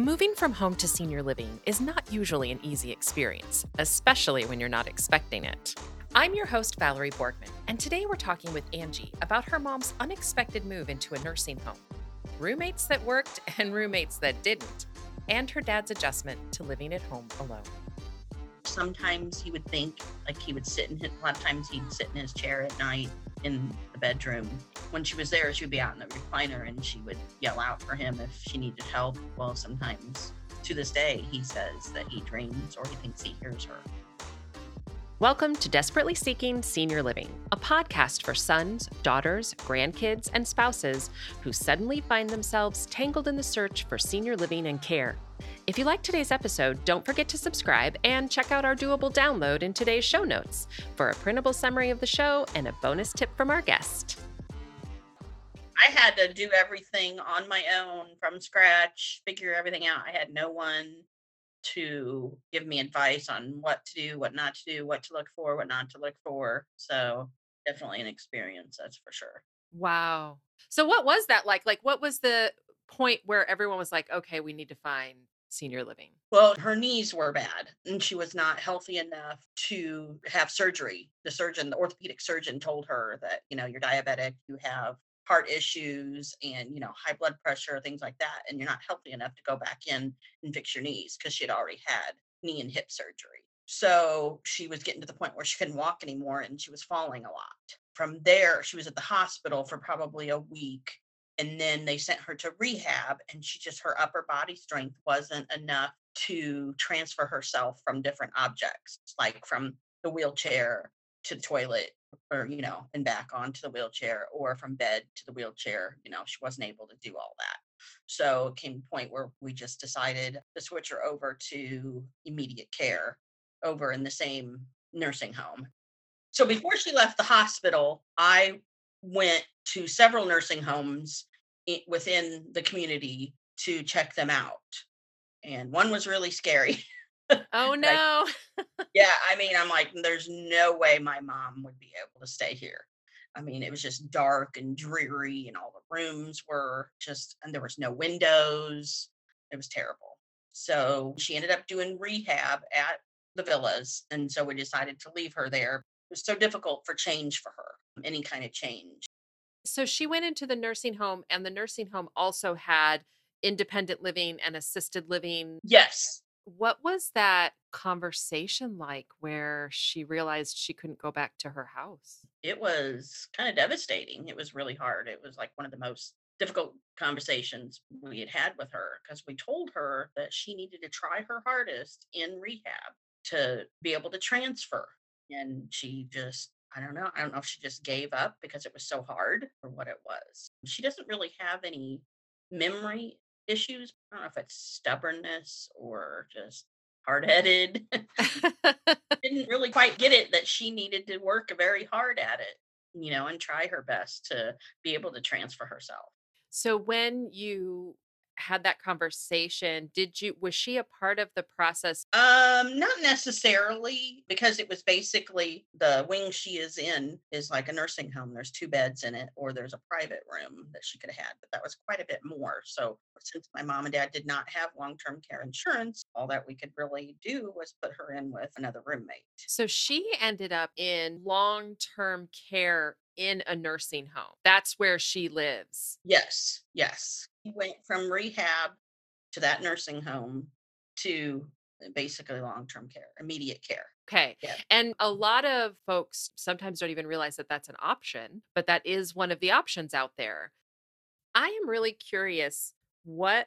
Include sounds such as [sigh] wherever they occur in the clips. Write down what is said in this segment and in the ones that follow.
Moving from home to senior living is not usually an easy experience, especially when you're not expecting it. I'm your host, Valerie Borgman, and today we're talking with Angie about her mom's unexpected move into a nursing home, roommates that worked [laughs] and roommates that didn't, and her dad's adjustment to living at home alone. Sometimes he would think, like he would sit in his, a lot of times he'd sit in his chair at night in the bedroom. When she was there, she would be out in the recliner and she would yell out for him if she needed help. Well, sometimes to this day, he says that he dreams or he thinks he hears her. Welcome to Desperately Seeking Senior Living, a podcast for sons, daughters, grandkids, and spouses who suddenly find themselves tangled in the search for senior living and care. If you like today's episode, don't forget to subscribe and check out our doable download in today's show notes for a printable summary of the show and a bonus tip from our guest. I had to do everything on my own from scratch, figure everything out. I had no one to give me advice on what to do, what not to do, what to look for, what not to look for. So definitely an experience, that's for sure. Wow. So what was that like? Like what was the point where everyone was like, okay, we need to find senior living? Well, her knees were bad and she was not healthy enough to have surgery. The surgeon, the orthopedic surgeon told her that, you know, you're diabetic, you have heart issues and you know high blood pressure things like that and you're not healthy enough to go back in and fix your knees because she had already had knee and hip surgery so she was getting to the point where she couldn't walk anymore and she was falling a lot from there she was at the hospital for probably a week and then they sent her to rehab and she just her upper body strength wasn't enough to transfer herself from different objects like from the wheelchair to the toilet or you know and back onto the wheelchair or from bed to the wheelchair you know she wasn't able to do all that. So it came a point where we just decided to switch her over to immediate care over in the same nursing home. So before she left the hospital i went to several nursing homes within the community to check them out and one was really scary Oh [laughs] no. yeah, [laughs] I mean, I'm like, there's no way my mom would be able to stay here. I mean, it was just dark and dreary, and all the rooms were just, and there was no windows. It was terrible. So she ended up doing rehab at the villas. And so we decided to leave her there. It was so difficult for change for her, any kind of change. So she went into the nursing home, and the nursing home also had independent living and assisted living. Yes. What was that conversation like where she realized she couldn't go back to her house? It was kind of devastating. It was really hard. It was like one of the most difficult conversations we had had with her because we told her that she needed to try her hardest in rehab to be able to transfer. And she just, I don't know, I don't know if she just gave up because it was so hard or what it was. She doesn't really have any memory issues. I don't know if it's stubbornness or just hard headed. [laughs] Didn't really quite get it that she needed to work very hard at it, you know, and try her best to be able to transfer herself. So when you had that conversation did you was she a part of the process um not necessarily because it was basically the wing she is in is like a nursing home there's two beds in it or there's a private room that she could have had but that was quite a bit more so since my mom and dad did not have long-term care insurance all that we could really do was put her in with another roommate so she ended up in long-term care in a nursing home. That's where she lives. Yes, yes. He went from rehab to that nursing home to uh, basically long term care, immediate care. Okay. Yeah. And a lot of folks sometimes don't even realize that that's an option, but that is one of the options out there. I am really curious what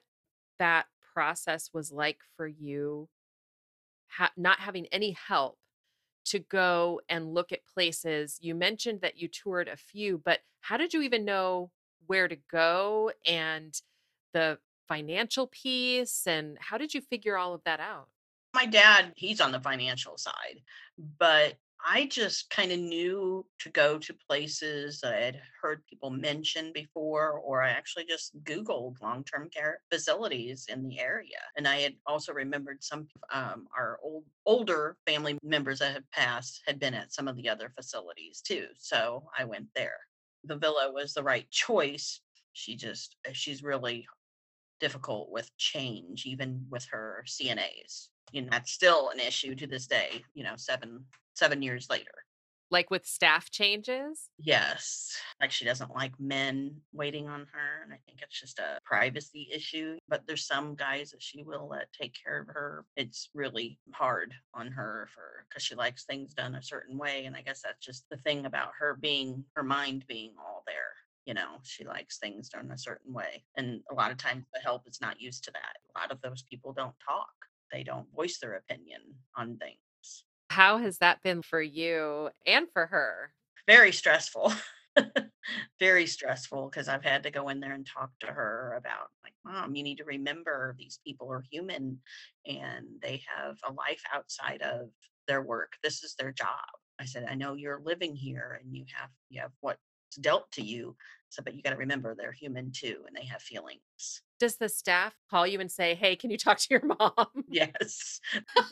that process was like for you, ha- not having any help to go and look at places. You mentioned that you toured a few, but how did you even know where to go and the financial piece? And how did you figure all of that out? My dad, he's on the financial side, but I just kind of knew to go to places that I had heard people mention before, or I actually just Googled long term care facilities in the area. And I had also remembered some um, our old older family members that had passed had been at some of the other facilities too. So I went there. The villa was the right choice. She just, uh, she's really difficult with change, even with her CNAs. You know, that's still an issue to this day, you know, seven seven years later. Like with staff changes? Yes. Like she doesn't like men waiting on her. And I think it's just a privacy issue. But there's some guys that she will let take care of her. It's really hard on her for because she likes things done a certain way. And I guess that's just the thing about her being her mind being all there. You know, she likes things done a certain way. And a lot of times the help is not used to that. A lot of those people don't talk. They don't voice their opinion on things. How has that been for you and for her? Very stressful. [laughs] Very stressful because I've had to go in there and talk to her about, like, mom, you need to remember these people are human and they have a life outside of their work. This is their job. I said, I know you're living here and you have you have what's dealt to you. So, but you got to remember they're human too and they have feelings. Does the staff call you and say, "Hey, can you talk to your [laughs] mom?" Yes.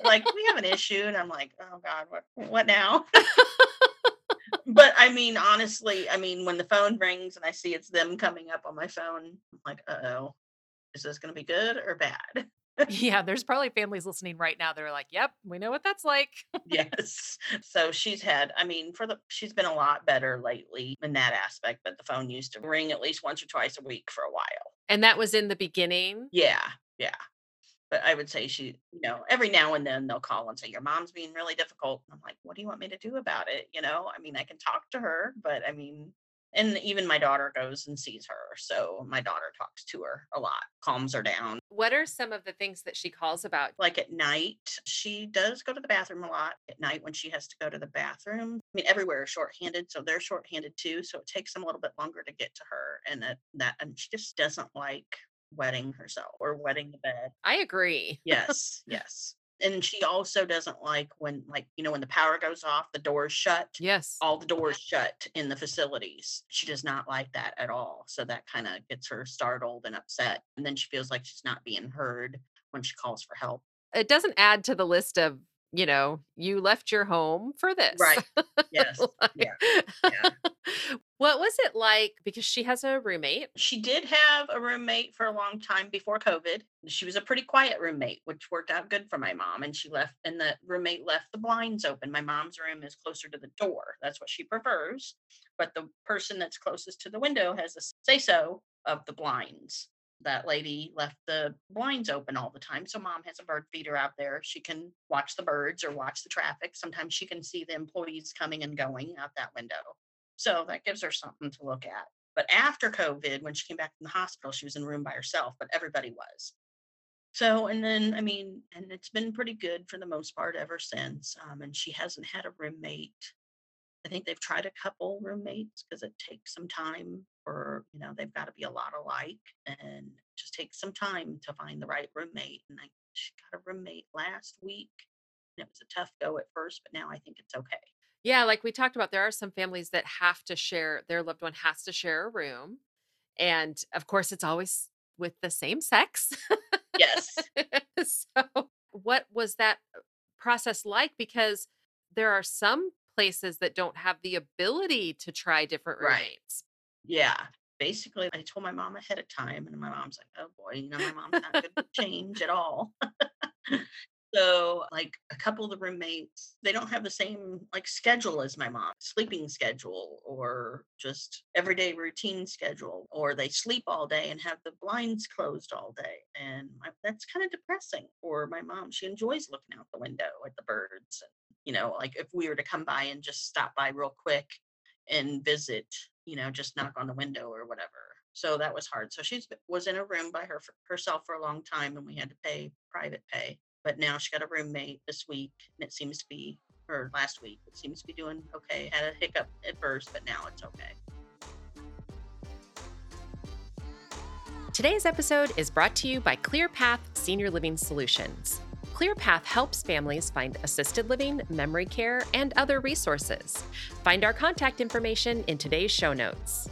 like we have an issue and I'm like, "Oh god, what what now?" [laughs] but I mean, honestly, I mean, when the phone rings and I see it's them coming up on my phone, I'm like, "Uh-oh. Is this going to be good or bad?" yeah, there's probably families listening right now that are like, "Yep, we know what that's like." yes. So she's had, I mean, for the she's been a lot better lately in that aspect, but the phone used to ring at least once or twice a week for a while. And that was in the beginning? Yeah. Yeah. But I would say she, you know, every now and then they'll call and say, Your mom's being really difficult. I'm like, What do you want me to do about it? You know, I mean, I can talk to her, but I mean, and even my daughter goes and sees her. So my daughter talks to her a lot, calms her down. What are some of the things that she calls about? Like at night, she does go to the bathroom a lot at night when she has to go to the bathroom. I mean, everywhere is shorthanded, so they're shorthanded too. So it takes them a little bit longer to get to her. And that, that and she just doesn't like wetting herself or wetting the bed. I agree. yes, yes and she also doesn't like when like you know when the power goes off the doors shut yes all the doors shut in the facilities she does not like that at all so that kind of gets her startled and upset and then she feels like she's not being heard when she calls for help it doesn't add to the list of you know, you left your home for this. Right. Yes. [laughs] like, yeah. yeah. What was it like? Because she has a roommate. She did have a roommate for a long time before COVID. She was a pretty quiet roommate, which worked out good for my mom. And she left, and the roommate left the blinds open. My mom's room is closer to the door. That's what she prefers. But the person that's closest to the window has a say so of the blinds that lady left the blinds open all the time. So mom has a bird feeder out there. She can watch the birds or watch the traffic. Sometimes she can see the employees coming and going out that window. So that gives her something to look at. But after COVID, when she came back from the hospital, she was in a room by herself, but everybody was. So, and then, I mean, and it's been pretty good for the most part ever since. Um, and she hasn't had a roommate I think they've tried a couple roommates because it takes some time for, you know, they've got to be a lot alike and just takes some time to find the right roommate. And I she got a roommate last week. And it was a tough go at first, but now I think it's okay. Yeah, like we talked about, there are some families that have to share, their loved one has to share a room. And of course, it's always with the same sex. Yes. [laughs] so, what was that uh, process like? Because there are some places that don't have the ability to try different Right. Yeah. Basically, I told my mom ahead of time, and my mom's like, oh boy, you know, my mom's not good to change at all. [laughs] So, like a couple of the roommates, they don't have the same like schedule as my mom, sleeping schedule or just everyday routine schedule, or they sleep all day and have the blinds closed all day. And that's kind of depressing for my mom. She enjoys looking out the window at the birds. And, you know, like if we were to come by and just stop by real quick and visit, you know, just knock on the window or whatever. So that was hard. So she was in a room by her herself for a long time, and we had to pay private pay but now she got a roommate this week and it seems to be or last week it seems to be doing okay had a hiccup at first but now it's okay Today's episode is brought to you by ClearPath Senior Living Solutions. ClearPath helps families find assisted living, memory care, and other resources. Find our contact information in today's show notes.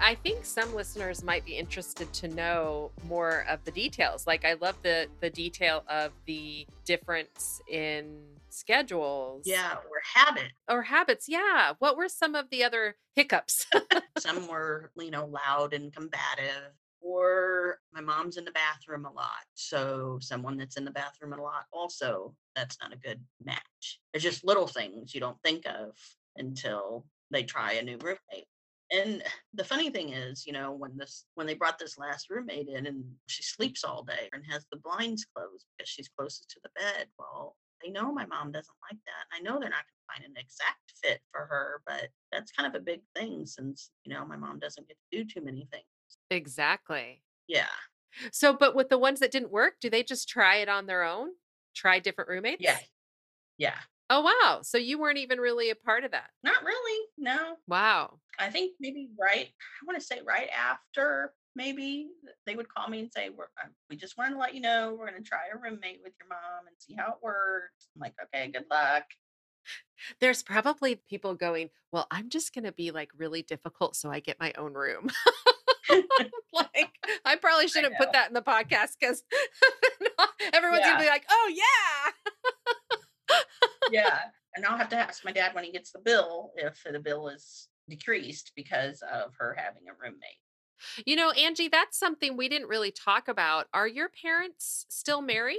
I think some listeners might be interested to know more of the details. Like I love the the detail of the difference in schedules. yeah or habit Or habits. Yeah. What were some of the other hiccups? [laughs] some were you know loud and combative or my mom's in the bathroom a lot. So someone that's in the bathroom a lot also, that's not a good match. It's just little things you don't think of until they try a new roommate. And the funny thing is, you know, when this when they brought this last roommate in and she sleeps all day and has the blinds closed because she's closest to the bed, well, they know my mom doesn't like that. I know they're not going to find an exact fit for her, but that's kind of a big thing since, you know, my mom doesn't get to do too many things. Exactly. Yeah. So, but with the ones that didn't work, do they just try it on their own? Try different roommates? Yeah. Yeah. Oh, wow. So you weren't even really a part of that. Not really. No. Wow. I think maybe right, I want to say right after maybe they would call me and say, We're, uh, we just wanted to let you know we're going to try a roommate with your mom and see how it works. I'm like, okay, good luck. There's probably people going, well, I'm just going to be like really difficult so I get my own room. [laughs] like, I probably shouldn't put that in the podcast because [laughs] everyone's going to be like, oh, yeah. [laughs] Yeah. And I'll have to ask my dad when he gets the bill if the bill is decreased because of her having a roommate. You know, Angie, that's something we didn't really talk about. Are your parents still married?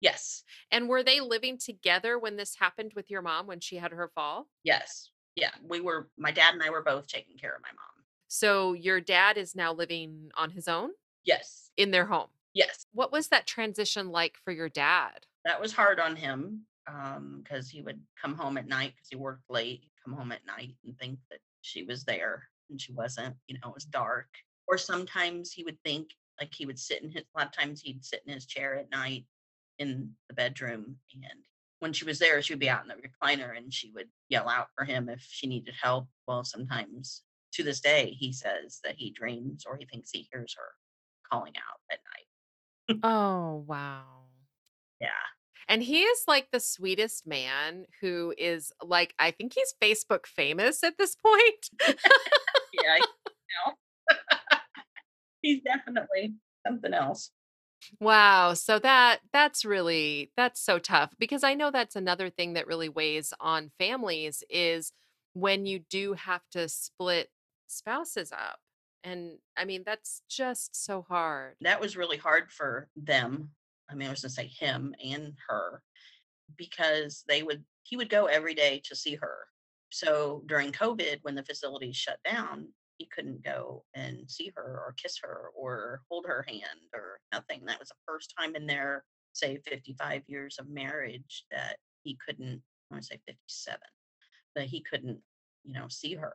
Yes. And were they living together when this happened with your mom when she had her fall? Yes. Yeah. We were, my dad and I were both taking care of my mom. So your dad is now living on his own Yes. in their home. Yes. What was that transition like for your dad? that was hard on him Um, because he would come home at night because he worked late he'd come home at night and think that she was there and she wasn't you know it was dark. Or sometimes he would think like he would sit in his a lot of times he'd sit in his chair at night in the bedroom and when she was there she would be out in the recliner and she would yell out for him if she needed help. Well sometimes to this day he says that he dreams or he thinks he hears her calling out at night. Oh, wow. yeah And he is like the sweetest man who is like, I think he's Facebook famous at this point. [laughs] yeah, I know. [laughs] He's definitely something else. Wow. So that that's really that's so tough because I know that's another thing that really weighs on families is when you do have to split spouses up. And I mean, that's just so hard. That was really hard for them. I mean, I was gonna say him and her because they would he would go every day to see her. So during COVID, when the facilities shut down, he couldn't go and see her or kiss her or hold her hand or nothing. That was the first time in their say 55 years of marriage that he couldn't I want to say 57 that he couldn't you know see her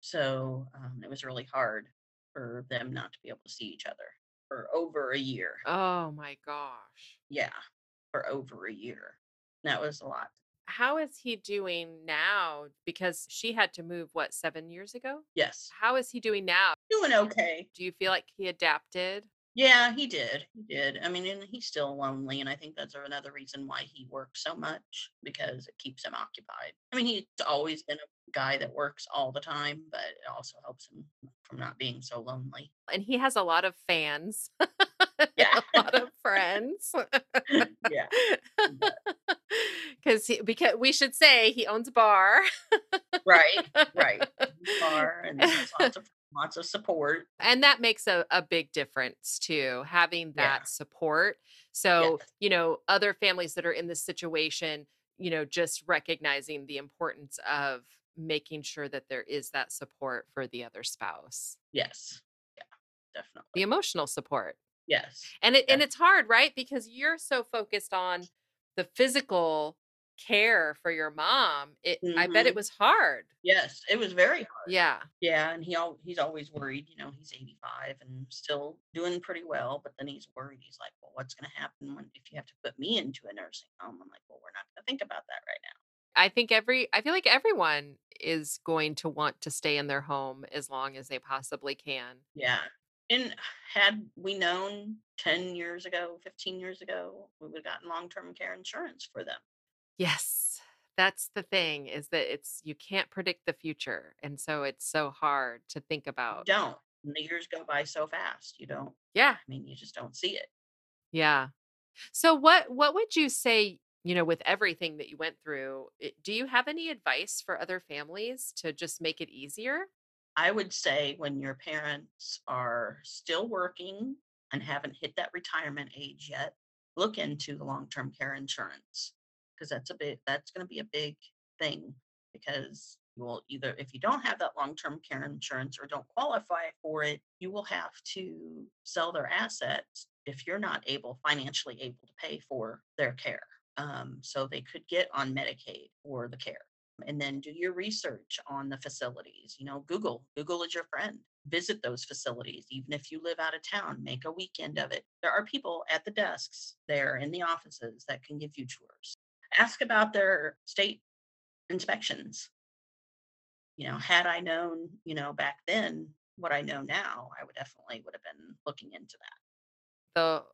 so um, it was really hard for them not to be able to see each other for over a year Oh my gosh. yeah for over a year that was a lot How is he doing now? Because she had to move, what, seven years ago? yes How is he doing now? doing okay Do you feel like he adapted? Yeah he did he did i mean and he's still lonely and i think that's another reason why he works so much because it keeps him occupied i mean he's always been a guy that works all the time but it also helps him from not being so lonely And he has a lot of fans, [laughs] Yeah. a lot of [laughs] friends. yeah Because [laughs] because we should say he owns a bar. right right bar and lots of lots of support and that makes a, a big difference too having that Yeah. support so Yes. you know other families that are in this situation you know just recognizing the importance of making sure that there is that support for the other spouse yes yeah definitely. the emotional support yes and it and it's hard right because you're so focused on the physical care for your mom it i bet it Mhm. was hard. Yes it was very hard. Yeah. Yeah and he al- he's always worried you know he's 85 and still doing pretty well but then he's worried he's like well what's going to happen when if you have to put me into a nursing home? I'm like well we're not going to think about that right now. I think every I feel like everyone is going to want to stay in their home as long as they possibly can. yeah and had we known 10 years ago 15 years ago we would have gotten long-term care insurance for them Yes. That's the thing is that it's you can't predict the future and so it's so hard to think you about. don't and the years go by so fast you don't Yeah. i mean you just don't see it Yeah. So what what would you say, you know, with everything that you went through, eh, do you have any advice for other families to just make it easier? I would say when your parents are still working and haven't hit that retirement age yet, look into the long-term care insurance because that's a bit that's going to be a big thing because you will either if you don't have that long-term care insurance or don't qualify for it, you will have to sell their assets if you're not able financially able to pay for their care. Um, so they could get on Medicaid for the care and then do your research on the facilities. You know, Google, Google is your friend. Visit those facilities, even if you live out of town, make a weekend of it. There are people at the desks there in the offices that can give you tours. Ask about their state inspections. You know, had I known, you know, back then what I know now, I would definitely would have been looking into that. The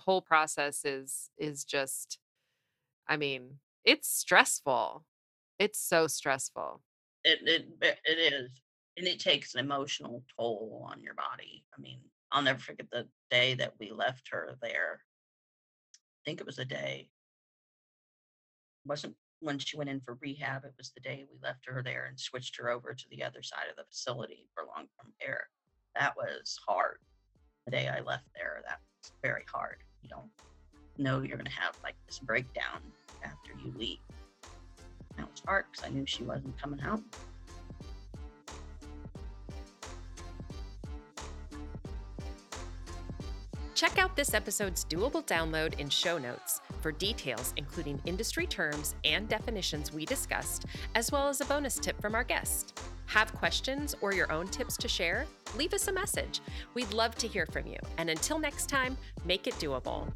whole process is is just I mean, it's stressful. It's so stressful. It it it it is, and it takes an emotional toll on your body. I mean, I'll never forget the day that we left her there. I think it was a day. Wasn't when she went in for rehab. It was the day we left her there and switched her over to the other side of the facility for long-term care. That was hard. The day I left there, that was very hard. You don't know you're going to have like this breakdown after you leave. That was hard because I knew she wasn't coming out. Check out this episode's doable download in show notes for details, including industry terms and definitions we discussed, as well as a bonus tip from our guest. Have questions or your own tips to share? Leave us a message. We'd love to hear from you. And until next time, make it doable.